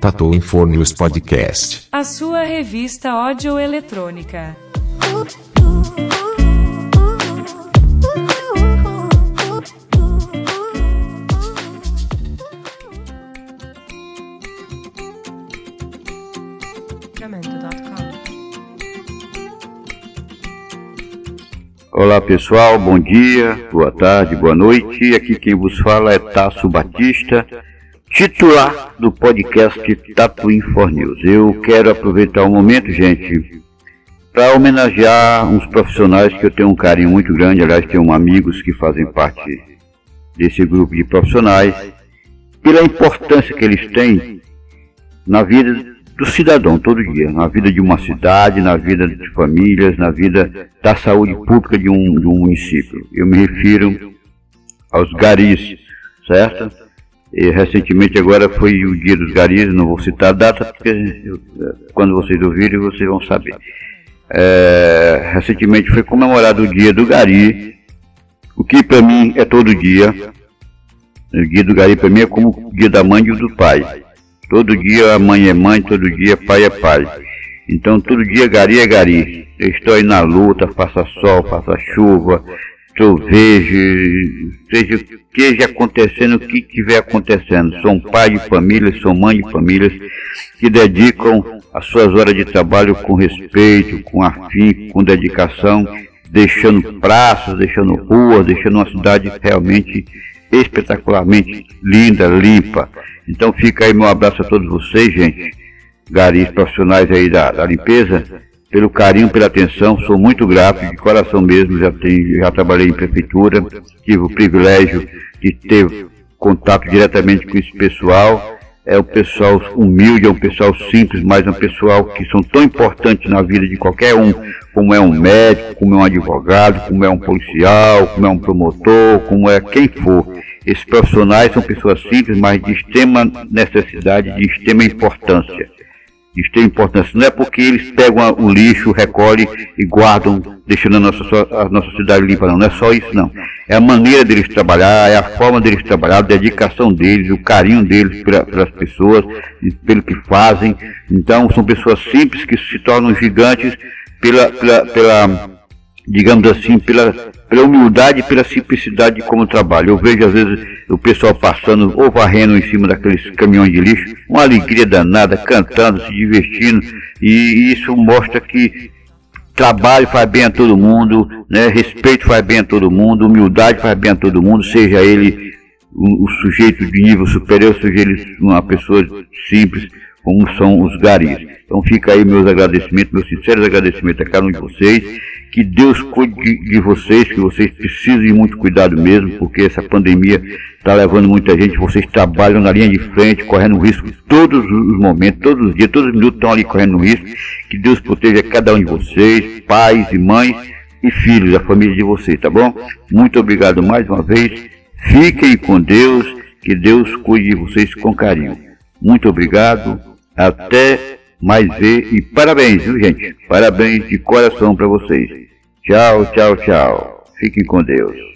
Tatu Infornews Podcast. A sua revista áudio-eletrônica. Olá pessoal, bom dia, boa tarde, boa noite. Aqui quem vos fala é Tasso Batista, titular do podcast Tatuin for News. Eu quero aproveitar o momento, gente, para homenagear uns profissionais que eu tenho um carinho muito grande. Aliás, tenho amigos que fazem parte desse grupo de profissionais, pela importância que eles têm na vida do cidadão todo dia, na vida de uma cidade, na vida de famílias, na vida da saúde pública de um, de um município. Eu me refiro aos garis, certo? E recentemente agora foi o dia dos garis, não vou citar a data, porque eu, quando vocês ouvirem vocês vão saber. É, recentemente foi comemorado o dia do gari, o que para mim é todo dia. O dia do gari para mim é como o dia da mãe e do pai. Todo dia a mãe é mãe, todo dia pai é pai. Então todo dia gari é gari. Eu estou aí na luta, faça sol, faça chuva, trovejo, seja o que esteja acontecendo, o que estiver acontecendo. Sou um pai de família, sou mãe de famílias que dedicam as suas horas de trabalho com respeito, com afinco, com dedicação, deixando praças, deixando ruas, deixando uma cidade realmente espetacularmente linda, limpa. Então fica aí meu abraço a todos vocês, gente, garis profissionais aí da, da limpeza, pelo carinho, pela atenção, sou muito grato, de coração mesmo, já, tenho, já trabalhei em prefeitura, tive o privilégio de ter contato diretamente com esse pessoal, é um pessoal humilde, é um pessoal simples, mas é um pessoal que são tão importantes na vida de qualquer um, como é um médico, como é um advogado, como é um policial, como é um promotor, como é quem for. Esses profissionais são pessoas simples, mas de extrema necessidade, de extrema importância. De extrema importância. Não é porque eles pegam o lixo, recolhem e guardam, deixando a nossa, a nossa cidade limpa, não. Não é só isso, não. É a maneira deles trabalhar, é a forma deles trabalhar, a dedicação deles, o carinho deles pelas pessoas, pelo que fazem. Então, são pessoas simples que se tornam gigantes pela, pela, pela digamos assim, pela, pela humildade e pela simplicidade de como trabalho. Eu vejo às vezes o pessoal passando ou varrendo em cima daqueles caminhões de lixo, uma alegria danada, cantando, se divertindo, e isso mostra que trabalho faz bem a todo mundo, né? respeito faz bem a todo mundo, humildade faz bem a todo mundo, seja ele o, o sujeito de nível superior, seja ele uma pessoa simples, como são os garis. Então fica aí meus agradecimentos, meus sinceros agradecimentos a cada um de vocês. Que Deus cuide de, vocês, que vocês precisem de muito cuidado mesmo, porque essa pandemia está levando muita gente. Vocês trabalham na linha de frente, correndo risco todos os momentos, todos os dias, todos os minutos estão ali correndo risco. Que Deus proteja cada um de vocês, pais e mães e filhos, da família de vocês, tá bom? Muito obrigado mais uma vez. Fiquem com Deus, que Deus cuide de vocês com carinho. Muito obrigado. Até mais ver e parabéns, viu gente? Parabéns de coração para vocês. Tchau, tchau, tchau. Fiquem com Deus.